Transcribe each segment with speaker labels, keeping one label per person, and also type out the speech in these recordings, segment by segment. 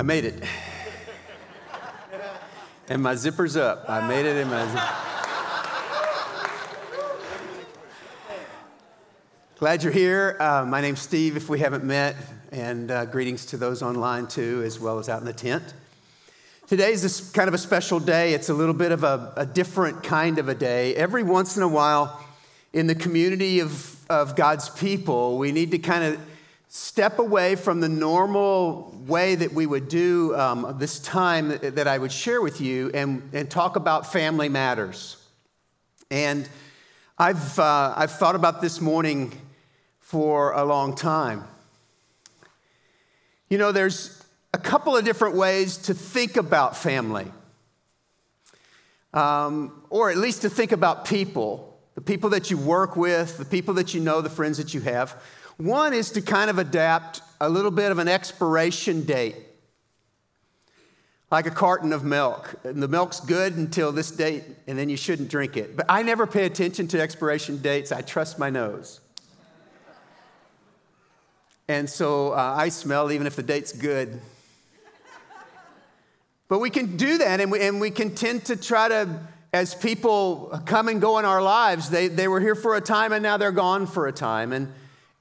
Speaker 1: I made it. and my zipper's up. I made it in my zipper. Glad you're here. Uh, my name's Steve, if we haven't met, and uh, greetings to those online too, as well as out in the tent. Today's this kind of a special day. It's a little bit of a, a different kind of a day. Every once in a while, in the community of, of God's people, we need to kind of step away from the normal way that we would do um, this time that I would share with you and, and talk about family matters. And I've, uh, I've thought about this morning for a long time. You know, there's a couple of different ways to think about family, um, or at least to think about people, the people that you work with, the people that you know, the friends that you have. One is to kind of adapt a little bit of an expiration date, like a carton of milk. And the milk's good until this date, and then you shouldn't drink it. But I never pay attention to expiration dates, I trust my nose. And so uh, I smell even if the date's good. But we can do that, and we, and we can tend to try to, as people come and go in our lives, they, they were here for a time and now they're gone for a time. And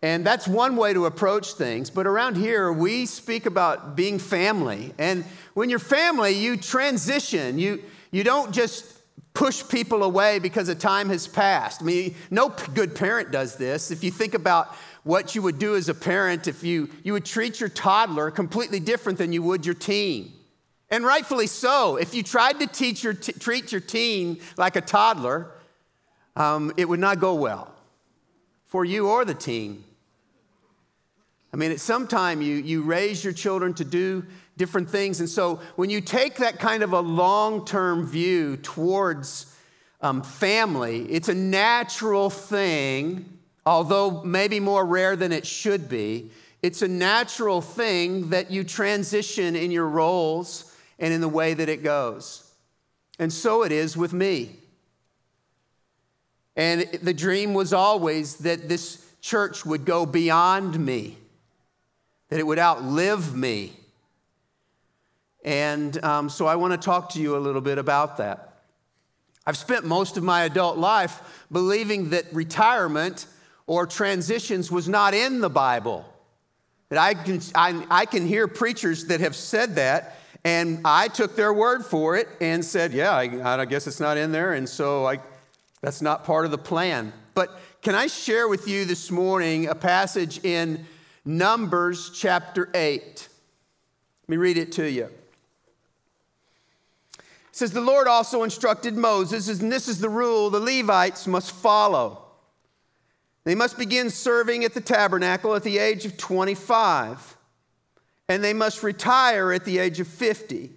Speaker 1: and that's one way to approach things. But around here, we speak about being family. And when you're family, you transition. You, you don't just push people away because a time has passed. I mean, no good parent does this. If you think about what you would do as a parent, if you, you would treat your toddler completely different than you would your teen. And rightfully so. If you tried to teach your t- treat your teen like a toddler, um, it would not go well for you or the teen. I mean, at some time you, you raise your children to do different things. And so when you take that kind of a long term view towards um, family, it's a natural thing, although maybe more rare than it should be. It's a natural thing that you transition in your roles and in the way that it goes. And so it is with me. And the dream was always that this church would go beyond me that it would outlive me. And um, so I want to talk to you a little bit about that. I've spent most of my adult life believing that retirement or transitions was not in the Bible. That I can, I, I can hear preachers that have said that, and I took their word for it and said, Yeah, I, I guess it's not in there, and so I, that's not part of the plan. But can I share with you this morning a passage in Numbers chapter 8. Let me read it to you. It says, The Lord also instructed Moses, and this is the rule the Levites must follow. They must begin serving at the tabernacle at the age of 25, and they must retire at the age of 50.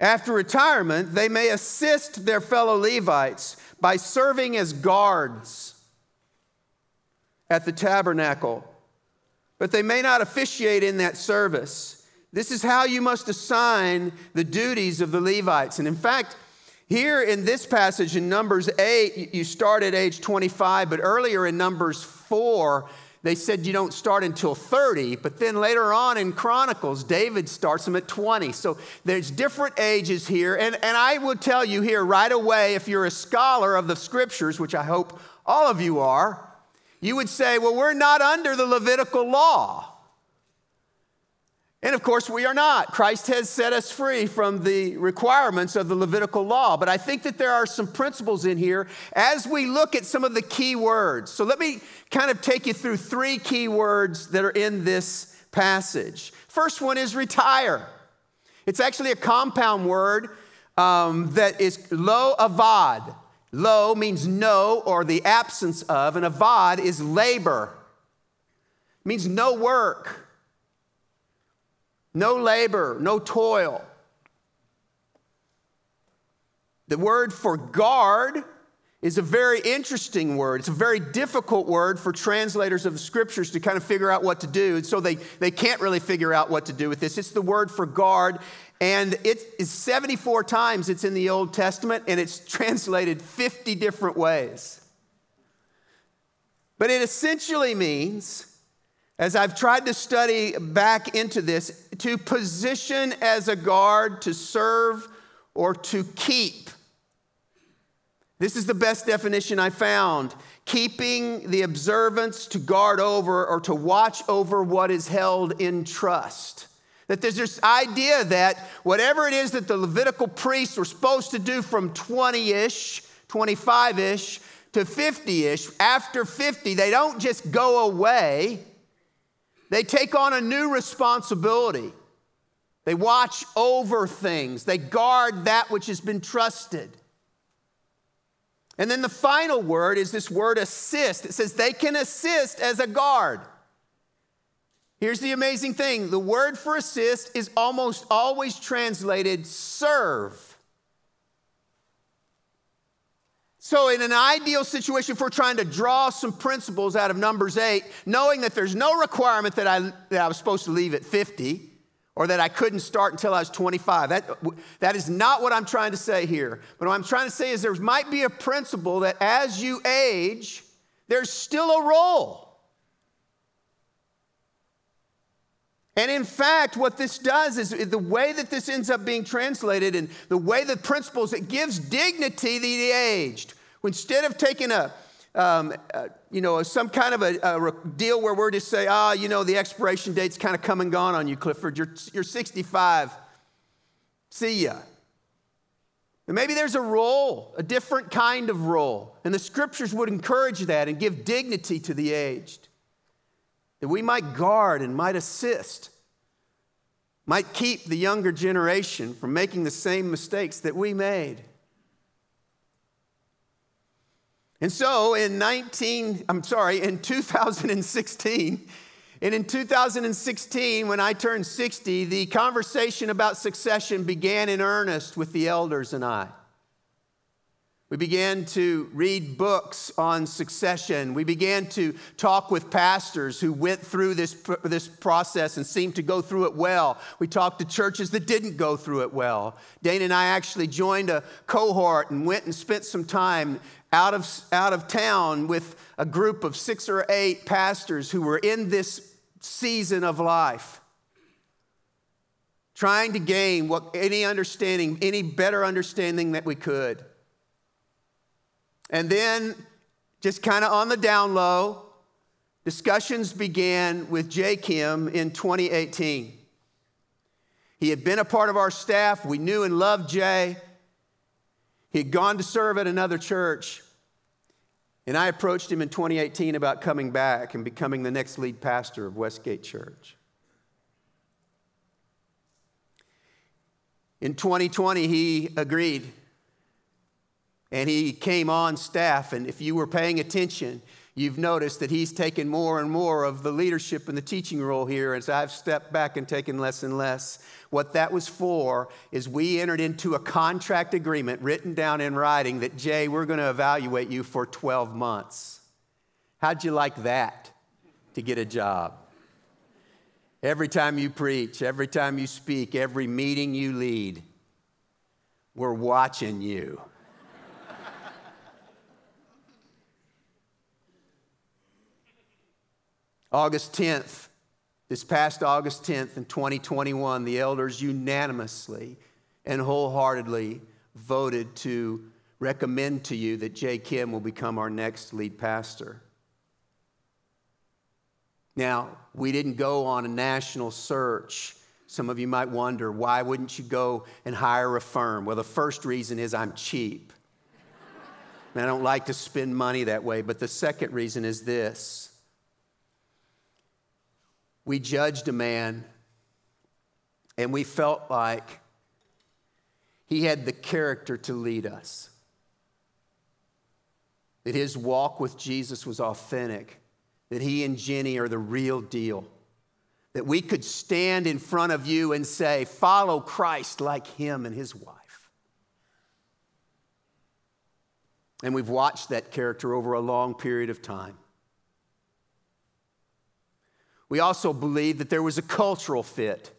Speaker 1: After retirement, they may assist their fellow Levites by serving as guards at the tabernacle but they may not officiate in that service. This is how you must assign the duties of the Levites. And in fact, here in this passage in Numbers 8, you start at age 25, but earlier in Numbers 4, they said you don't start until 30, but then later on in Chronicles, David starts them at 20. So there's different ages here. And, and I will tell you here right away, if you're a scholar of the scriptures, which I hope all of you are, you would say, well, we're not under the Levitical law. And of course, we are not. Christ has set us free from the requirements of the Levitical law. But I think that there are some principles in here as we look at some of the key words. So let me kind of take you through three key words that are in this passage. First one is retire. It's actually a compound word um, that is lo avad. Lo means no or the absence of, and avad is labor. It means no work, no labor, no toil. The word for guard is a very interesting word. It's a very difficult word for translators of the scriptures to kind of figure out what to do. And so they, they can't really figure out what to do with this. It's the word for guard, and it is 74 times it's in the Old Testament, and it's translated 50 different ways. But it essentially means, as I've tried to study back into this, to position as a guard, to serve, or to keep. This is the best definition I found keeping the observance to guard over or to watch over what is held in trust. That there's this idea that whatever it is that the Levitical priests were supposed to do from 20 ish, 25 ish to 50 ish, after 50, they don't just go away, they take on a new responsibility. They watch over things, they guard that which has been trusted. And then the final word is this word assist. It says they can assist as a guard. Here's the amazing thing the word for assist is almost always translated serve. So, in an ideal situation, if we're trying to draw some principles out of Numbers 8, knowing that there's no requirement that I, that I was supposed to leave at 50 or that I couldn't start until I was 25, that, that is not what I'm trying to say here. But what I'm trying to say is there might be a principle that as you age, there's still a role. And in fact, what this does is the way that this ends up being translated and the way the principles, it gives dignity to the aged. Instead of taking a, um, uh, you know, some kind of a, a, deal where we're just say, ah, oh, you know, the expiration date's kind of come and gone on you, Clifford. You're, you're 65. See ya. And maybe there's a role, a different kind of role. And the scriptures would encourage that and give dignity to the aged that we might guard and might assist, might keep the younger generation from making the same mistakes that we made. And so in 19, I'm sorry, in 2016, and in 2016, when I turned 60, the conversation about succession began in earnest with the elders and I. We began to read books on succession. We began to talk with pastors who went through this, this process and seemed to go through it well. We talked to churches that didn't go through it well. Dana and I actually joined a cohort and went and spent some time out of, out of town with a group of six or eight pastors who were in this season of life trying to gain what any understanding, any better understanding that we could. And then, just kind of on the down low, discussions began with Jay Kim in 2018. He had been a part of our staff. We knew and loved Jay. He had gone to serve at another church. And I approached him in 2018 about coming back and becoming the next lead pastor of Westgate Church. In 2020, he agreed. And he came on staff. And if you were paying attention, you've noticed that he's taken more and more of the leadership and the teaching role here as I've stepped back and taken less and less. What that was for is we entered into a contract agreement written down in writing that, Jay, we're going to evaluate you for 12 months. How'd you like that to get a job? Every time you preach, every time you speak, every meeting you lead, we're watching you. August 10th, this past August 10th in 2021, the elders unanimously and wholeheartedly voted to recommend to you that Jay Kim will become our next lead pastor. Now, we didn't go on a national search. Some of you might wonder, why wouldn't you go and hire a firm? Well, the first reason is I'm cheap. And I don't like to spend money that way. But the second reason is this we judged a man and we felt like he had the character to lead us. That his walk with Jesus was authentic, that he and Jenny are the real deal. That we could stand in front of you and say, Follow Christ like him and his wife. And we've watched that character over a long period of time. We also believe that there was a cultural fit.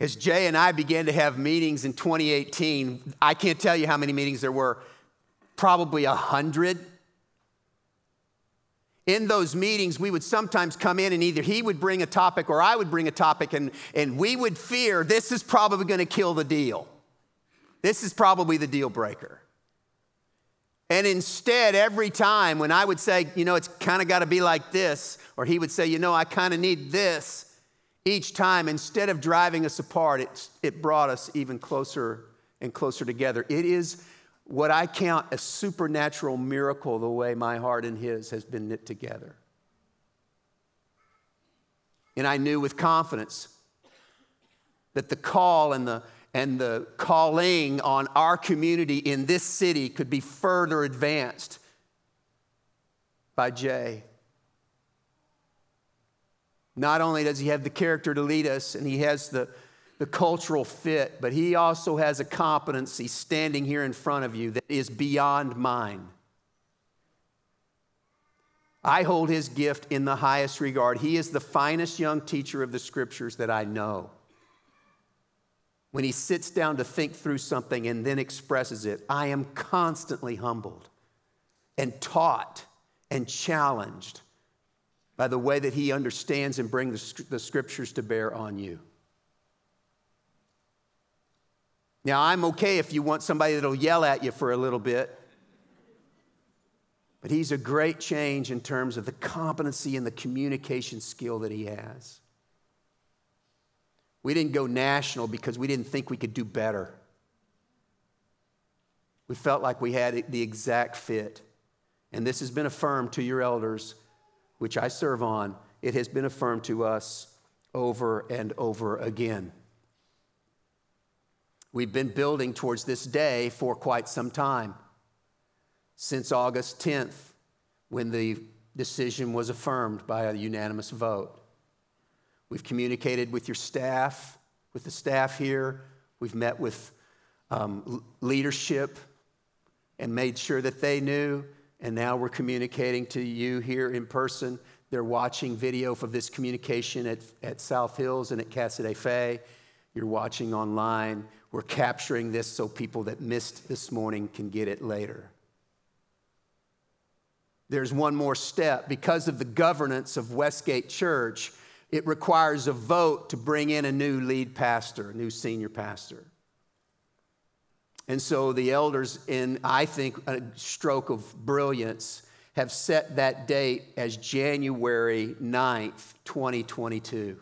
Speaker 1: As Jay and I began to have meetings in 2018, I can't tell you how many meetings there were, probably a hundred. in those meetings, we would sometimes come in and either he would bring a topic or I would bring a topic, and, and we would fear this is probably going to kill the deal. This is probably the deal breaker. And instead, every time when I would say, you know, it's kind of got to be like this, or he would say, you know, I kind of need this, each time, instead of driving us apart, it, it brought us even closer and closer together. It is what I count a supernatural miracle the way my heart and his has been knit together. And I knew with confidence that the call and the and the calling on our community in this city could be further advanced by Jay. Not only does he have the character to lead us and he has the, the cultural fit, but he also has a competency standing here in front of you that is beyond mine. I hold his gift in the highest regard. He is the finest young teacher of the scriptures that I know when he sits down to think through something and then expresses it, I am constantly humbled and taught and challenged by the way that he understands and brings the scriptures to bear on you. Now, I'm okay if you want somebody that'll yell at you for a little bit, but he's a great change in terms of the competency and the communication skill that he has. We didn't go national because we didn't think we could do better. We felt like we had the exact fit. And this has been affirmed to your elders, which I serve on. It has been affirmed to us over and over again. We've been building towards this day for quite some time, since August 10th, when the decision was affirmed by a unanimous vote. We've communicated with your staff, with the staff here. We've met with um, leadership and made sure that they knew. And now we're communicating to you here in person. They're watching video of this communication at, at South Hills and at Casa de Fe. You're watching online. We're capturing this so people that missed this morning can get it later. There's one more step. Because of the governance of Westgate Church, it requires a vote to bring in a new lead pastor, a new senior pastor. And so the elders, in I think a stroke of brilliance, have set that date as January 9th, 2022.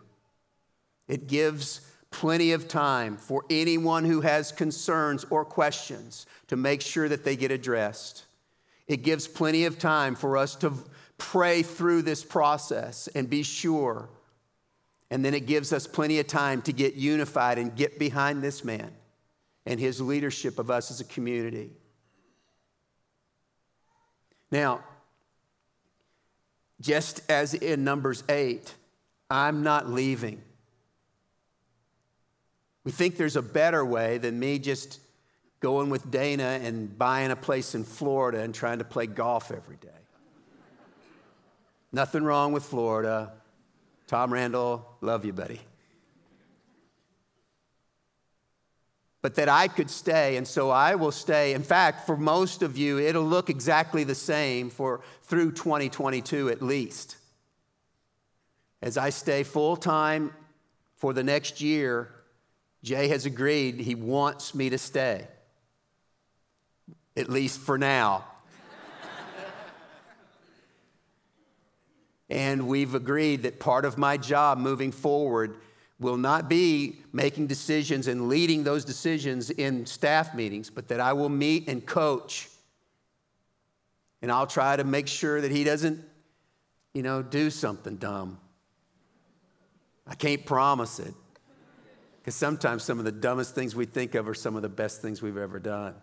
Speaker 1: It gives plenty of time for anyone who has concerns or questions to make sure that they get addressed. It gives plenty of time for us to pray through this process and be sure and then it gives us plenty of time to get unified and get behind this man and his leadership of us as a community. Now, just as in Numbers 8, I'm not leaving. We think there's a better way than me just going with Dana and buying a place in Florida and trying to play golf every day. Nothing wrong with Florida. Tom Randall, love you, buddy. But that I could stay, and so I will stay. In fact, for most of you, it'll look exactly the same for through 2022 at least. As I stay full time for the next year, Jay has agreed he wants me to stay, at least for now. And we've agreed that part of my job moving forward will not be making decisions and leading those decisions in staff meetings, but that I will meet and coach. And I'll try to make sure that he doesn't, you know, do something dumb. I can't promise it. Because sometimes some of the dumbest things we think of are some of the best things we've ever done.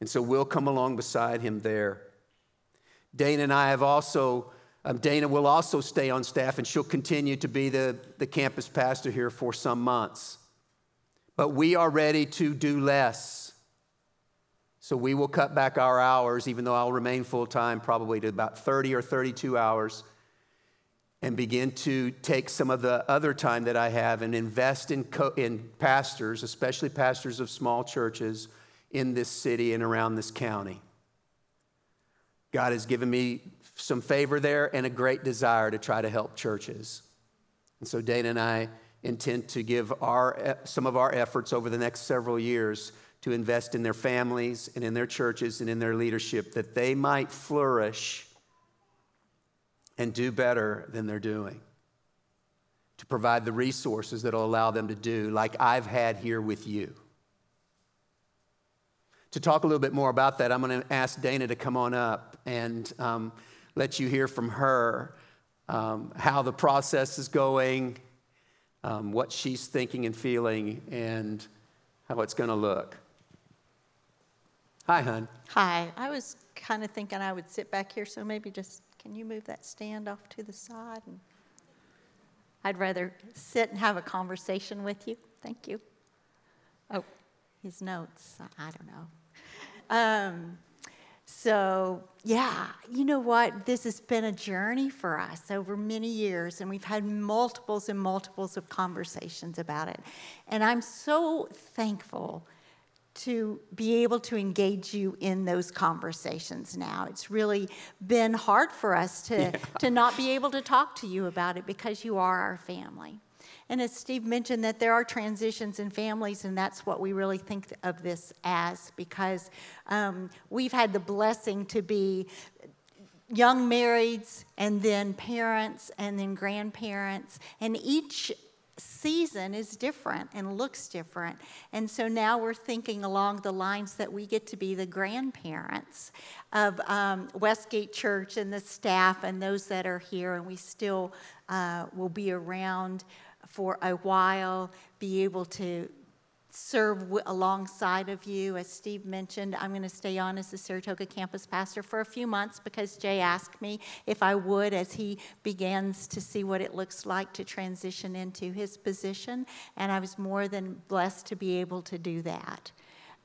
Speaker 1: And so we'll come along beside him there. Dana and I have also, um, Dana will also stay on staff and she'll continue to be the, the campus pastor here for some months. But we are ready to do less. So we will cut back our hours, even though I'll remain full time, probably to about 30 or 32 hours, and begin to take some of the other time that I have and invest in, co- in pastors, especially pastors of small churches in this city and around this county. God has given me some favor there and a great desire to try to help churches. And so Dana and I intend to give our, some of our efforts over the next several years to invest in their families and in their churches and in their leadership that they might flourish and do better than they're doing. To provide the resources that will allow them to do like I've had here with you. To talk a little bit more about that, I'm going to ask Dana to come on up and um, let you hear from her um, how the process is going, um, what she's thinking and feeling, and how it's going to look. Hi, hon.
Speaker 2: Hi. I was kind of thinking I would sit back here, so maybe just can you move that stand off to the side? And I'd rather sit and have a conversation with you. Thank you. Oh, his notes. I don't know. Um, so, yeah, you know what? This has been a journey for us over many years, and we've had multiples and multiples of conversations about it. And I'm so thankful to be able to engage you in those conversations now. It's really been hard for us to, yeah. to not be able to talk to you about it because you are our family. And as Steve mentioned, that there are transitions in families, and that's what we really think of this as because um, we've had the blessing to be young marrieds and then parents and then grandparents, and each season is different and looks different. And so now we're thinking along the lines that we get to be the grandparents of um, Westgate Church and the staff and those that are here, and we still uh, will be around for a while, be able to serve w- alongside of you. As Steve mentioned, I'm going to stay on as the Saratoga campus pastor for a few months because Jay asked me if I would as he begins to see what it looks like to transition into his position. And I was more than blessed to be able to do that.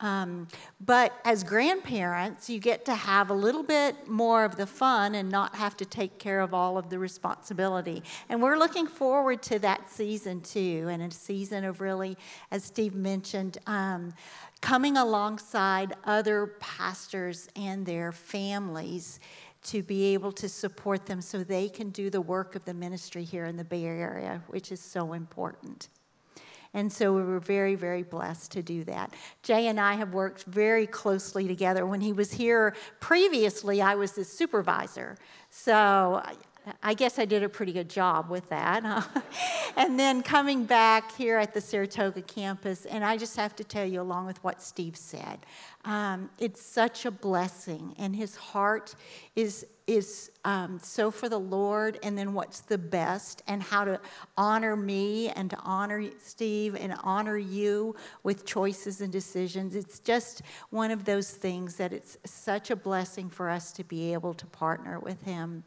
Speaker 2: Um, but as grandparents, you get to have a little bit more of the fun and not have to take care of all of the responsibility. And we're looking forward to that season too, and a season of really, as Steve mentioned, um, coming alongside other pastors and their families to be able to support them so they can do the work of the ministry here in the Bay Area, which is so important. And so we were very, very blessed to do that. Jay and I have worked very closely together. When he was here previously, I was his supervisor. So I guess I did a pretty good job with that. and then coming back here at the Saratoga campus, and I just have to tell you, along with what Steve said, um, it's such a blessing, and his heart is is um, so for the Lord, and then what's the best, and how to honor me and to honor Steve and honor you with choices and decisions. It's just one of those things that it's such a blessing for us to be able to partner with him.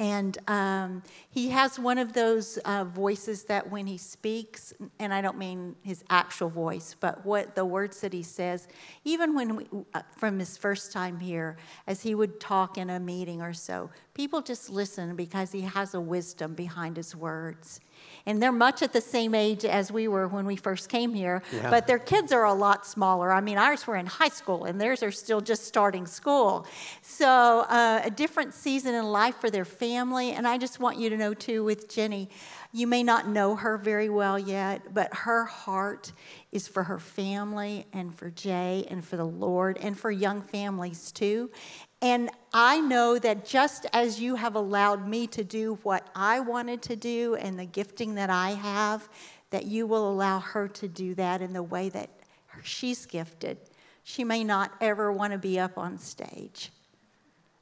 Speaker 2: And um, he has one of those uh, voices that when he speaks, and I don't mean his actual voice, but what the words that he says, even when we, uh, from his first time here, as he would talk in a meeting or so, people just listen because he has a wisdom behind his words and they're much at the same age as we were when we first came here, yeah. but their kids are a lot smaller. I mean, ours were in high school, and theirs are still just starting school. So, uh, a different season in life for their family. And I just want you to know, too, with Jenny, you may not know her very well yet, but her heart is for her family and for Jay and for the Lord and for young families too. And I know that just as you have allowed me to do what I wanted to do and the gifting that I have, that you will allow her to do that in the way that she's gifted. She may not ever want to be up on stage.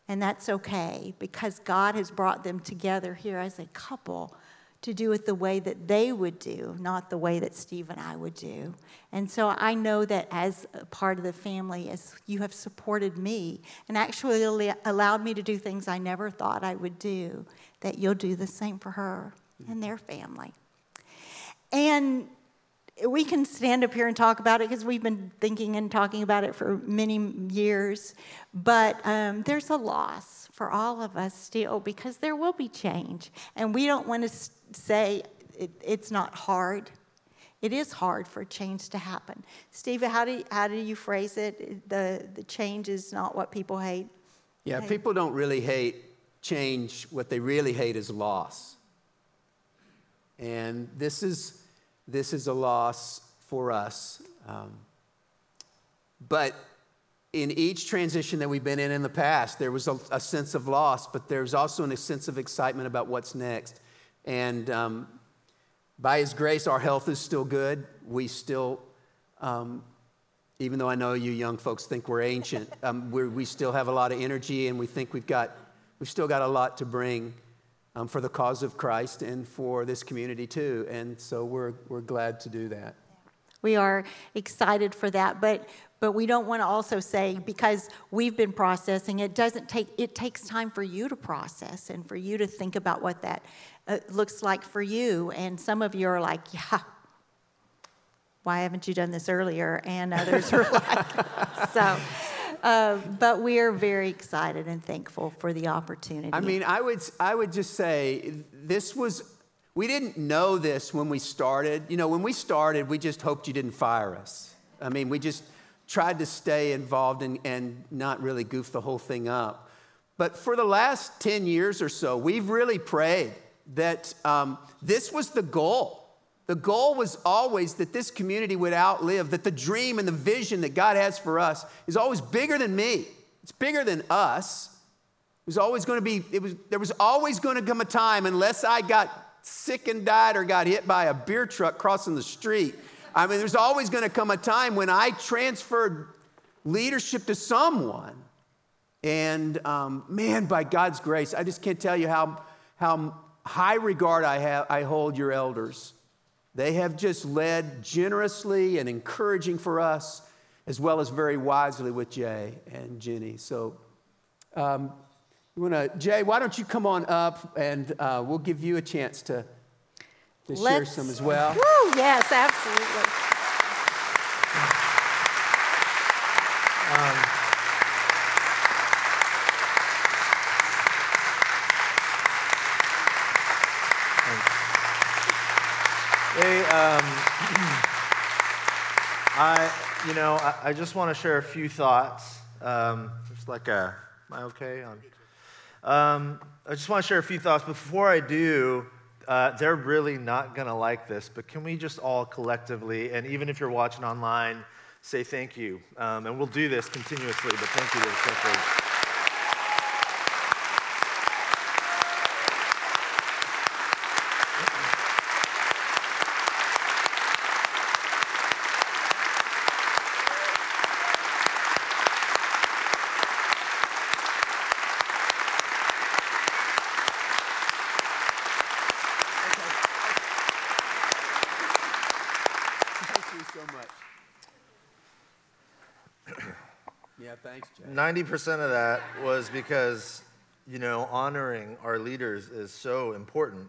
Speaker 2: And that's okay because God has brought them together here as a couple to do it the way that they would do, not the way that Steve and I would do. And so I know that as a part of the family, as you have supported me and actually allowed me to do things I never thought I would do, that you'll do the same for her and their family. And we can stand up here and talk about it because we've been thinking and talking about it for many years. But um, there's a loss for all of us still because there will be change. And we don't want to say it, it's not hard. It is hard for change to happen. Steve, how do you, how do you phrase it? The, the change is not what people hate.
Speaker 1: Yeah,
Speaker 2: Hey.
Speaker 1: people don't really hate change. What they really hate is loss. And this is, this is a loss for us. Um, but in each transition that we've been in in the past, there was a, a sense of loss, but there's also a sense of excitement about what's next. And um, by His grace, our health is still good. We still, um, even though I know you young folks think we're ancient, um, we're, we still have a lot of energy and we think we've got, we've still got a lot to bring um, for the cause of Christ and for this community too. And so we're, we're glad to do that.
Speaker 2: We are excited for that, but but we don't want to also say because we've been processing it doesn't take it takes time for you to process and for you to think about what that uh, looks like for you. And some of you are like yeah why haven't you done this earlier? And others are like so uh, but we are very excited and thankful for the opportunity.
Speaker 1: I mean, I would, I would just say this was, we didn't know this when we started. You know, when we started, we just hoped you didn't fire us. I mean, we just tried to stay involved and, and not really goof the whole thing up. But for the last 10 years or so, we've really prayed that um, this was the goal. The goal was always that this community would outlive, that the dream and the vision that God has for us is always bigger than me. It's bigger than us. It was always going to be, it was, there was always going to come a time, unless I got sick and died or got hit by a beer truck crossing the street. I mean, there's always going to come a time when I transferred leadership to someone. And um, man, by God's grace, I just can't tell you how, how high regard I, have, I hold your elders. They have just led generously and encouraging for us, as well as very wisely with Jay and Jenny. So, um, you want to, Jay, why don't you come on up and uh, we'll give you a chance to, to share
Speaker 2: Let's-
Speaker 1: some as well.
Speaker 2: Woo, yes absolutely
Speaker 3: Hey, um, I, you know, I, I just want to share a few thoughts. Um, just like a, am I okay on? Um, I just want to share a few thoughts. Before I do, uh, they're really not going to like this, but can we just all collectively, and even if you're watching online, say thank you? Um, and we'll do this continuously, but thank you to the churches.
Speaker 1: Thank you so much. yeah, thanks, Jay.
Speaker 3: 90% of that was because, you know, honoring our leaders is so important.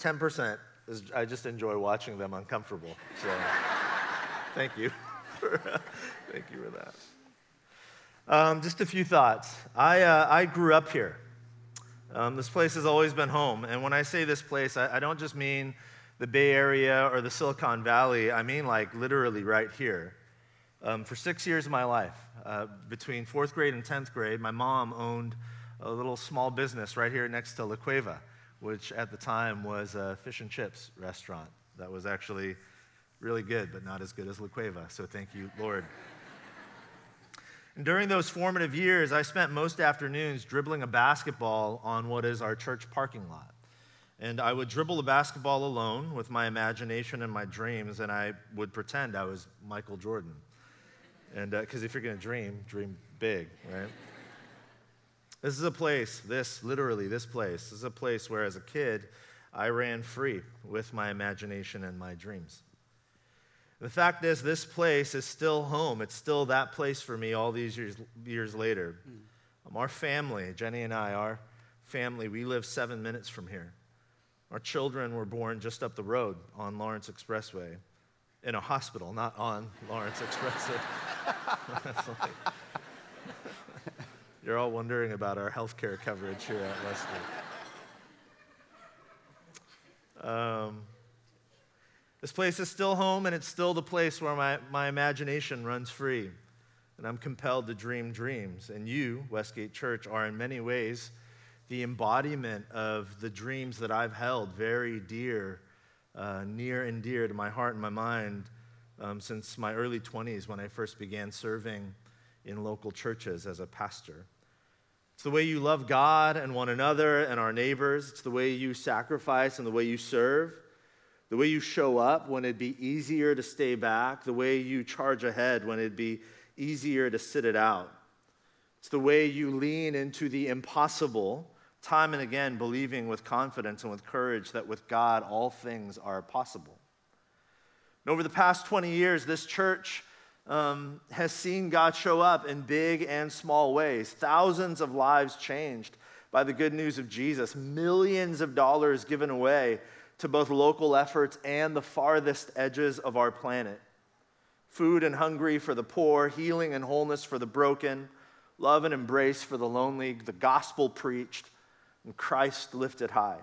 Speaker 3: 10% is I just enjoy watching them uncomfortable. So thank you. thank you for that. Um, just a few thoughts. I, uh, I grew up here. Um, this place has always been home. And when I say this place, I, I don't just mean the Bay Area or the Silicon Valley, I mean like literally right here. Um, for six years of my life, uh, between fourth grade and 10th grade, my mom owned a little small business right here next to La Cueva, which at the time was a fish and chips restaurant that was actually really good, but not as good as La Cueva. So thank you, Lord. And during those formative years, I spent most afternoons dribbling a basketball on what is our church parking lot. And I would dribble the basketball alone with my imagination and my dreams, and I would pretend I was Michael Jordan. And because if you're going to dream, dream big, right? This is a place, this, literally, this place, this is a place where as a kid, I ran free with my imagination and my dreams. The fact is, this place is still home. It's still that place for me all these years, years later. Um, our family, Jenny and I, our family, we live seven minutes from here. Our children were born just up the road on Lawrence Expressway in a hospital, not on Lawrence Expressway. Like- You're all wondering about our health care coverage here at Leslie. Um, this place is still home, and it's still the place where my, my imagination runs free. and I'm compelled to dream dreams. And you, Westgate Church, are in many ways the embodiment of the dreams that I've held very dear, uh, near and dear to my heart and my mind um, since my early 20s when I first began serving in local churches as a pastor. It's the way you love God and one another and our neighbors. It's the way you sacrifice and the way you serve. The way you show up when it'd be easier to stay back. The way you charge ahead when it'd be easier to sit it out. It's the way you lean into the impossible, time and again, believing with confidence and with courage that with God all things are possible. And over the past 20 years, this church um, has seen God show up in big and small ways. Thousands of lives changed by the good news of Jesus, millions of dollars given away to both local efforts and the farthest edges of our planet. Food and hungry for the poor, healing and wholeness for the broken, love and embrace for the lonely, the gospel preached, and Christ lifted high.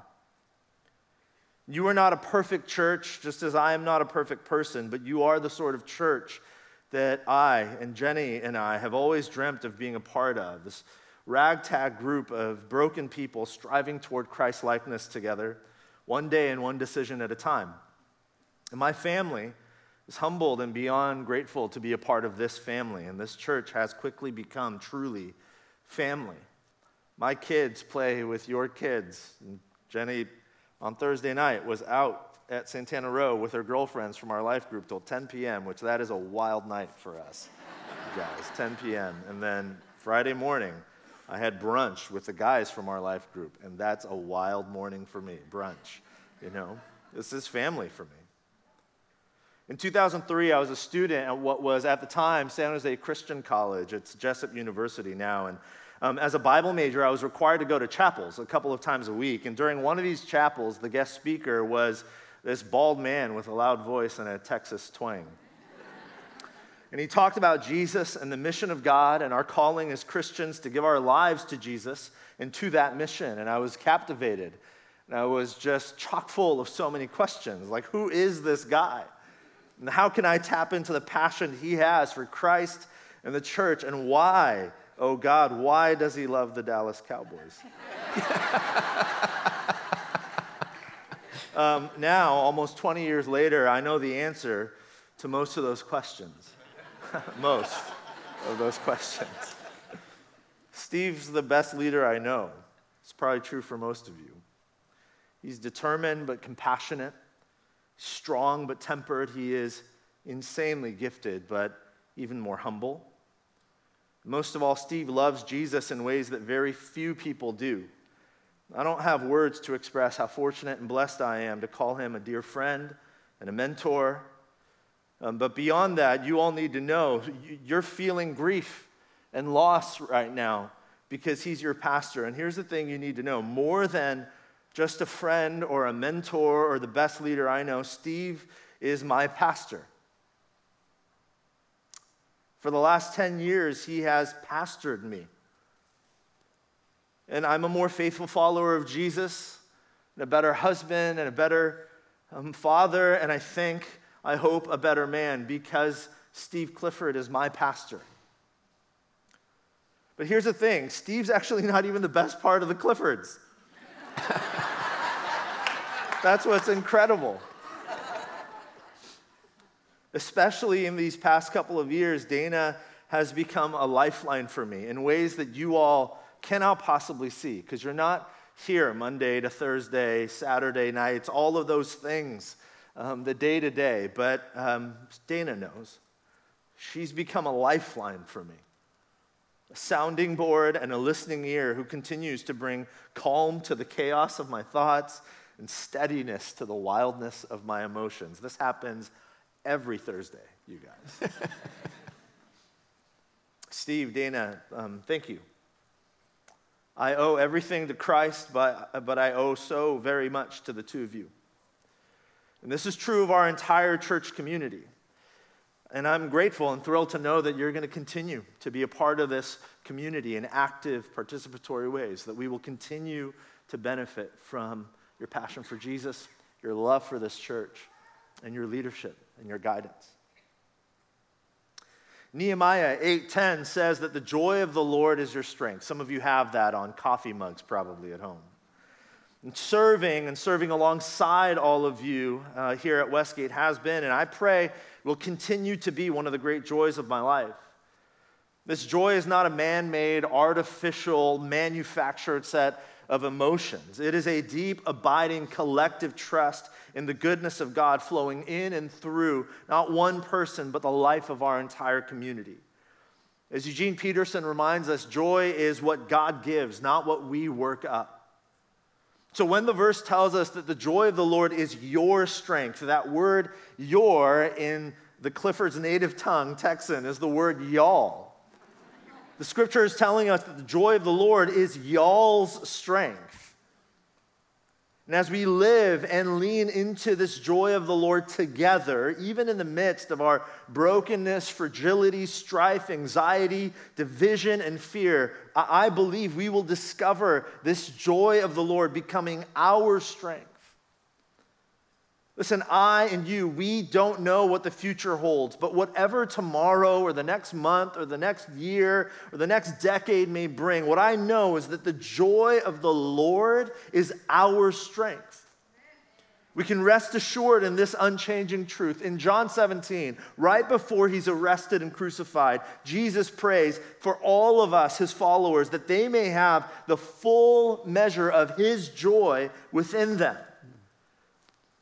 Speaker 3: You are not a perfect church, just as I am not a perfect person, but you are the sort of church that I and Jenny and I have always dreamt of being a part of. This ragtag group of broken people striving toward Christ likeness together, one day and one decision at a time. And my family is humbled and beyond grateful to be a part of this family, and this church has quickly become truly family. My kids play with your kids. And Jenny, on Thursday night, was out at Santana Row with her girlfriends from our life group till 10 p.m., which that is a wild night for us, guys. 10 p.m. And then Friday morning, I had brunch with the guys from our life group, and that's a wild morning for me. Brunch, you know, this is family for me. In 2003, I was a student at what was at the time San Jose Christian College. It's Jessup University now, and um, as a Bible major, I was required to go to chapels a couple of times a week. And during one of these chapels, the guest speaker was this bald man with a loud voice and a Texas twang. And he talked about Jesus and the mission of God and our calling as Christians to give our lives to Jesus and to that mission. And I was captivated. And I was just chock full of so many questions like, who is this guy? And how can I tap into the passion he has for Christ and the church? And why, oh God, why does he love the Dallas Cowboys? Um, now, almost 20 years later, I know the answer to most of those questions. most of those questions. Steve's the best leader I know. It's probably true for most of you. He's determined but compassionate, strong but tempered. He is insanely gifted, but even more humble. Most of all, Steve loves Jesus in ways that very few people do. I don't have words to express how fortunate and blessed I am to call him a dear friend and a mentor. Um, but beyond that, you all need to know you're feeling grief and loss right now because he's your pastor. And here's the thing you need to know more than just a friend or a mentor or the best leader I know, Steve is my pastor. For the last 10 years, he has pastored me and I'm a more faithful follower of Jesus, and a better husband, and a better um, father, and I think, I hope, a better man because Steve Clifford is my pastor. But here's the thing Steve's actually not even the best part of the Cliffords. That's what's incredible. Especially in these past couple of years, Dana has become a lifeline for me in ways that you all cannot possibly see because you're not here Monday to Thursday, Saturday nights, all of those things, um, the day to day. But um, Dana knows. She's become a lifeline for me, a sounding board and a listening ear who continues to bring calm to the chaos of my thoughts and steadiness to the wildness of my emotions. This happens every Thursday, you guys. Steve, Dana, um, thank you I owe everything to Christ, but, but I owe so very much to the two of you. And this is true of our entire church community. And I'm grateful and thrilled to know that you're going to continue to be a part of this community in active, participatory ways, that we will continue to benefit from your passion for Jesus, your love for this church, and your leadership and your guidance. Nehemiah 8:10 says that the joy of the Lord is your strength. Some of you have that on coffee mugs probably at home. And serving and serving alongside all of you uh, here at Westgate has been, and I pray will continue to be one of the great joys of my life. This joy is not a man made, artificial, manufactured set of emotions. It is a deep, abiding, collective trust in the goodness of God flowing in and through not one person, but the life of our entire community. As Eugene Peterson reminds us, joy is what God gives, not what we work up. So when the verse tells us that the joy of the Lord is your strength, that word your in the Clifford's native tongue, Texan, is the word y'all. The scripture is telling us that the joy of the Lord is y'all's strength. And as we live and lean into this joy of the Lord together, even in the midst of our brokenness, fragility, strife, anxiety, division, and fear, I believe we will discover this joy of the Lord becoming our strength. Listen, I and you, we don't know what the future holds, but whatever tomorrow or the next month or the next year or the next decade may bring, what I know is that the joy of the Lord is our strength. We can rest assured in this unchanging truth. In John 17, right before he's arrested and crucified, Jesus prays for all of us, his followers, that they may have the full measure of his joy within them.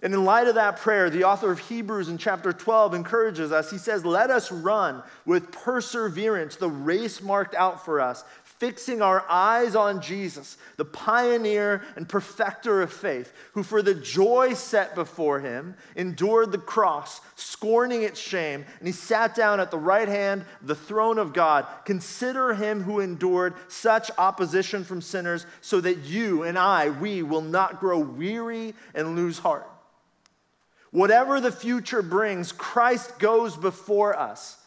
Speaker 3: And in light of that prayer, the author of Hebrews in chapter 12 encourages us. He says, Let us run with perseverance the race marked out for us, fixing our eyes on Jesus, the pioneer and perfecter of faith, who for the joy set before him endured the cross, scorning its shame, and he sat down at the right hand of the throne of God. Consider him who endured such opposition from sinners, so that you and I, we will not grow weary and lose heart. Whatever the future brings, Christ goes before us.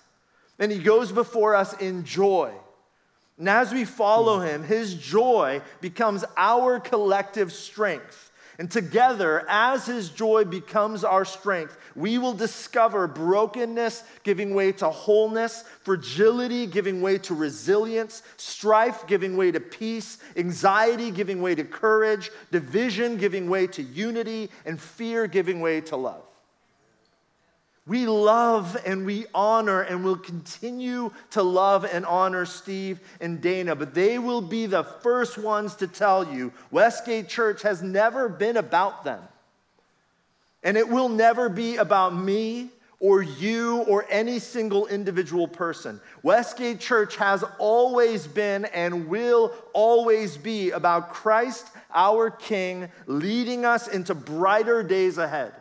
Speaker 3: And he goes before us in joy. And as we follow him, his joy becomes our collective strength. And together, as his joy becomes our strength, we will discover brokenness giving way to wholeness, fragility giving way to resilience, strife giving way to peace, anxiety giving way to courage, division giving way to unity, and fear giving way to love. We love and we honor and will continue to love and honor Steve and Dana, but they will be the first ones to tell you Westgate Church has never been about them. And it will never be about me or you or any single individual person. Westgate Church has always been and will always be about Christ, our King, leading us into brighter days ahead.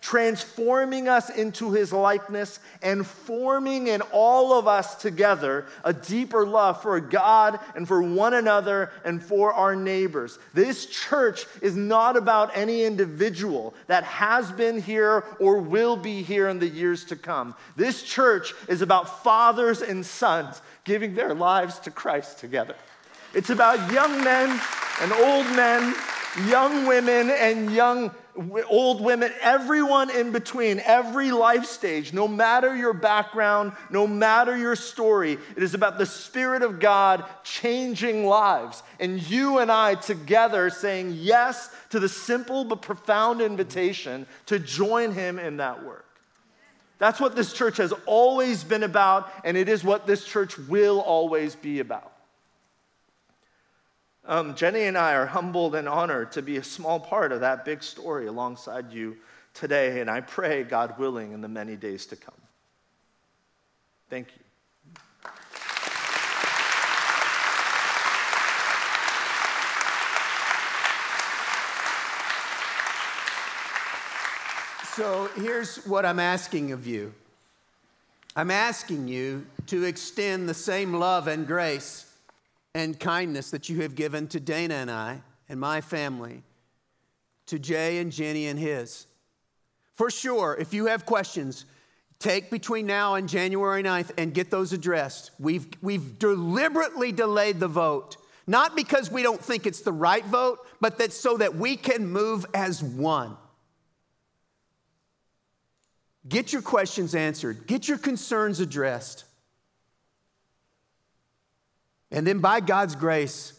Speaker 3: Transforming us into his likeness and forming in all of us together a deeper love for God and for one another and for our neighbors. This church is not about any individual that has been here or will be here in the years to come. This church is about fathers and sons giving their lives to Christ together. It's about young men and old men, young women and young old women, everyone in between, every life stage, no matter your background, no matter your story, it is about the Spirit of God changing lives. And you and I together saying yes to the simple but profound invitation to join Him in that work. That's what this church has always been about, and it is what this church will always be about. Um, Jenny and I are humbled and honored to be a small part of that big story alongside you today, and I pray, God willing, in the many days to come. Thank you.
Speaker 1: So here's what I'm asking of you I'm asking you to extend the same love and grace and kindness that you have given to Dana and I and my family, to Jay and Jenny and his. For sure, if you have questions, take between now and January 9th and get those addressed. We've, we've deliberately delayed the vote, not because we don't think it's the right vote, but that so that we can move as one. Get your questions answered, get your concerns addressed. And then by God's grace,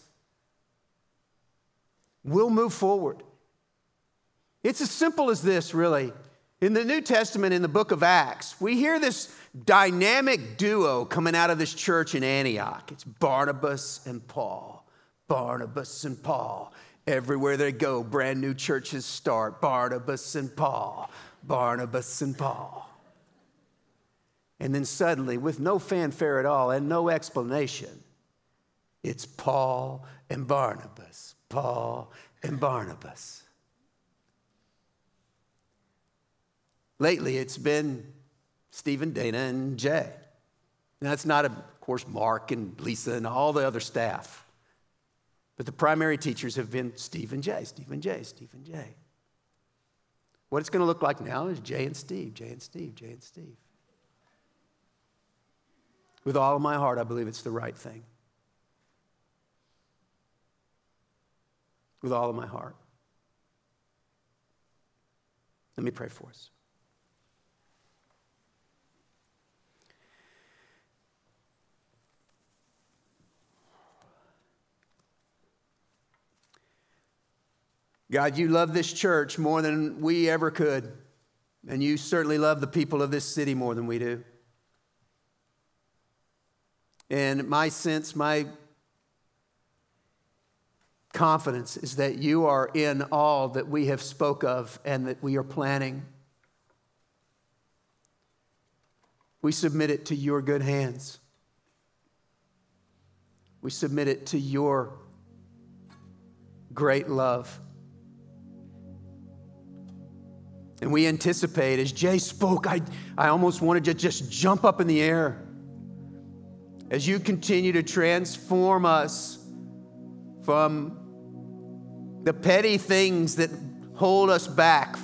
Speaker 1: we'll move forward. It's as simple as this, really. In the New Testament, in the book of Acts, we hear this dynamic duo coming out of this church in Antioch. It's Barnabas and Paul. Barnabas and Paul. Everywhere they go, brand new churches start. Barnabas and Paul. Barnabas and Paul. And then suddenly, with no fanfare at all and no explanation, it's Paul and Barnabas. Paul and Barnabas. Lately, it's been Stephen, Dana, and Jay. And that's not, of course, Mark and Lisa and all the other staff. But the primary teachers have been Steve and Jay, Steve and Jay, Steve and Jay. What it's going to look like now is Jay and Steve, Jay and Steve, Jay and Steve. With all of my heart, I believe it's the right thing. With all of my heart. Let me pray for us. God, you love this church more than we ever could. And you certainly love the people of this city more than we do. And my sense, my confidence is that you are in all that we have spoke of and that we are planning. We submit it to your good hands. We submit it to your great love. And we anticipate, as Jay spoke, I, I almost wanted to just jump up in the air. As you continue to transform us from the petty things that hold us back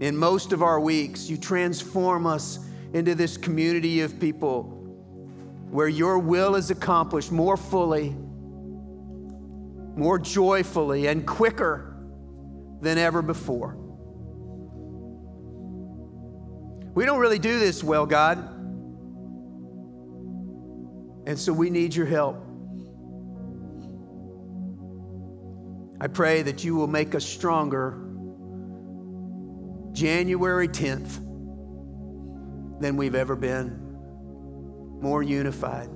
Speaker 1: in most of our weeks, you transform us into this community of people where your will is accomplished more fully, more joyfully, and quicker than ever before. We don't really do this well, God. And so we need your help. I pray that you will make us stronger January 10th than we've ever been. More unified,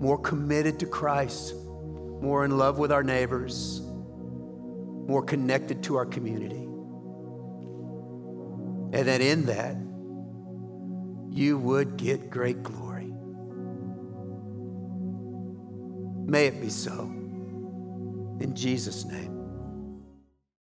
Speaker 1: more committed to Christ, more in love with our neighbors more connected to our community. And that in that, you would get great glory. May it be so. In Jesus' name.